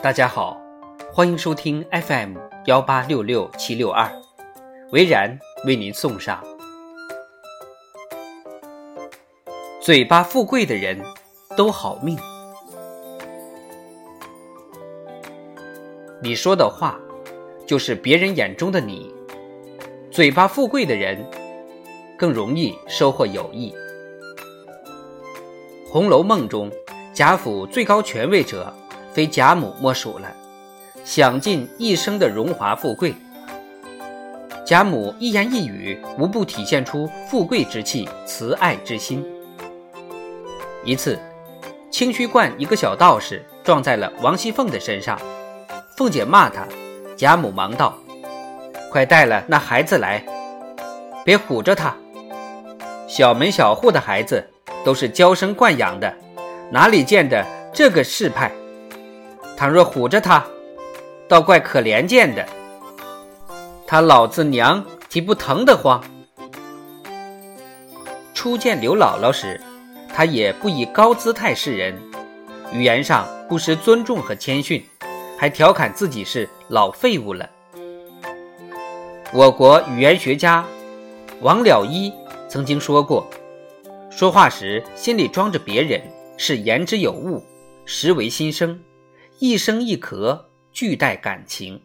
大家好，欢迎收听 FM 幺八六六七六二，维然为您送上：嘴巴富贵的人都好命。你说的话，就是别人眼中的你。嘴巴富贵的人，更容易收获友谊。《红楼梦》中，贾府最高权位者。非贾母莫属了，享尽一生的荣华富贵。贾母一言一语无不体现出富贵之气、慈爱之心。一次，清虚观一个小道士撞在了王熙凤的身上，凤姐骂他，贾母忙道：“快带了那孩子来，别唬着他。小门小户的孩子都是娇生惯养的，哪里见得这个世派？”倘若唬着他，倒怪可怜见的。他老子娘岂不疼得慌？初见刘姥姥时，他也不以高姿态示人，语言上不失尊重和谦逊，还调侃自己是老废物了。我国语言学家王了一曾经说过：“说话时心里装着别人，是言之有物，实为心声。”一声一咳，俱带感情。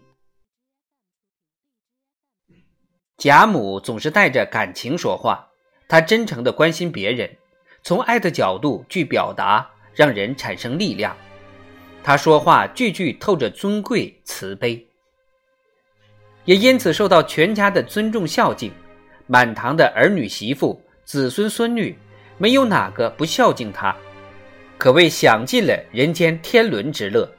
贾母总是带着感情说话，她真诚的关心别人，从爱的角度去表达，让人产生力量。她说话句句透着尊贵慈悲，也因此受到全家的尊重孝敬。满堂的儿女媳妇、子孙孙女，没有哪个不孝敬她，可谓享尽了人间天伦之乐。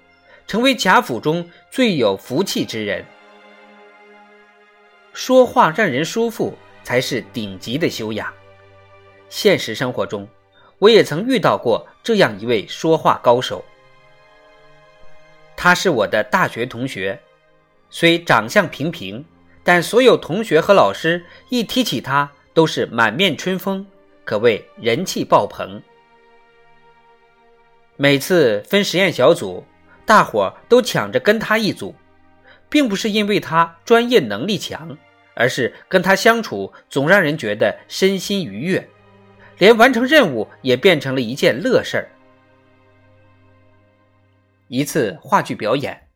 成为贾府中最有福气之人，说话让人舒服才是顶级的修养。现实生活中，我也曾遇到过这样一位说话高手。他是我的大学同学，虽长相平平，但所有同学和老师一提起他，都是满面春风，可谓人气爆棚。每次分实验小组。大伙都抢着跟他一组，并不是因为他专业能力强，而是跟他相处总让人觉得身心愉悦，连完成任务也变成了一件乐事儿。一次话剧表演，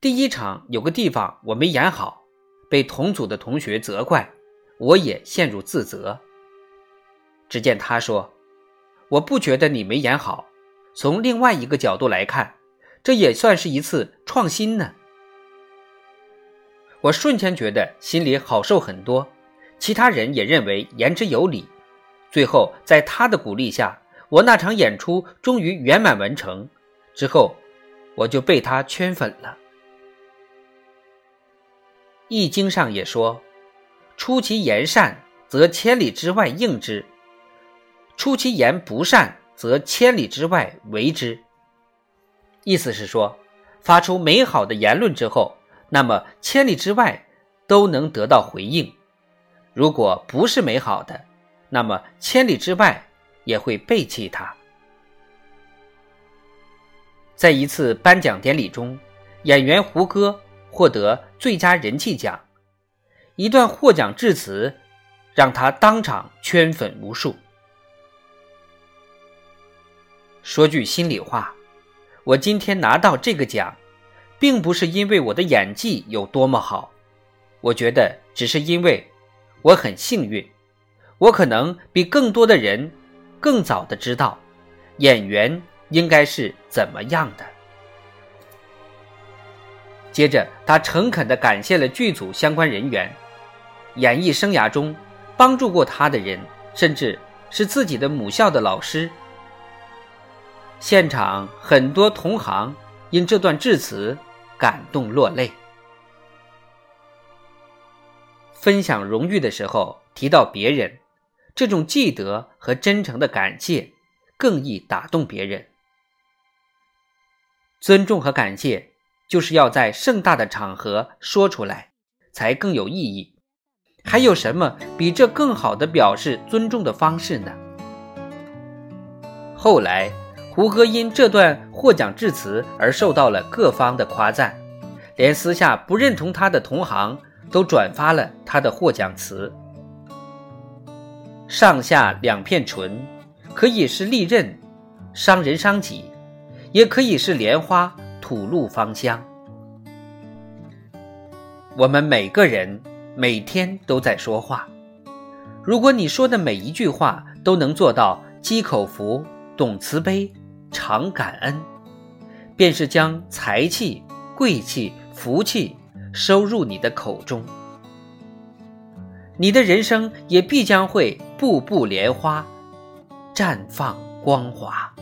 第一场有个地方我没演好，被同组的同学责怪，我也陷入自责。只见他说：“我不觉得你没演好，从另外一个角度来看。”这也算是一次创新呢。我瞬间觉得心里好受很多，其他人也认为言之有理。最后在他的鼓励下，我那场演出终于圆满完成。之后，我就被他圈粉了。《易经》上也说：“出其言善，则千里之外应之；出其言不善，则千里之外为之。”意思是说，发出美好的言论之后，那么千里之外都能得到回应；如果不是美好的，那么千里之外也会背弃他。在一次颁奖典礼中，演员胡歌获得最佳人气奖，一段获奖致辞让他当场圈粉无数。说句心里话。我今天拿到这个奖，并不是因为我的演技有多么好，我觉得只是因为我很幸运，我可能比更多的人更早的知道演员应该是怎么样的。接着，他诚恳地感谢了剧组相关人员，演艺生涯中帮助过他的人，甚至是自己的母校的老师。现场很多同行因这段致辞感动落泪。分享荣誉的时候提到别人，这种记得和真诚的感谢更易打动别人。尊重和感谢就是要在盛大的场合说出来，才更有意义。还有什么比这更好的表示尊重的方式呢？后来。胡歌因这段获奖致辞而受到了各方的夸赞，连私下不认同他的同行都转发了他的获奖词。上下两片唇，可以是利刃，伤人伤己；也可以是莲花，吐露芳香。我们每个人每天都在说话，如果你说的每一句话都能做到积口福、懂慈悲。常感恩，便是将财气、贵气、福气收入你的口中，你的人生也必将会步步莲花，绽放光华。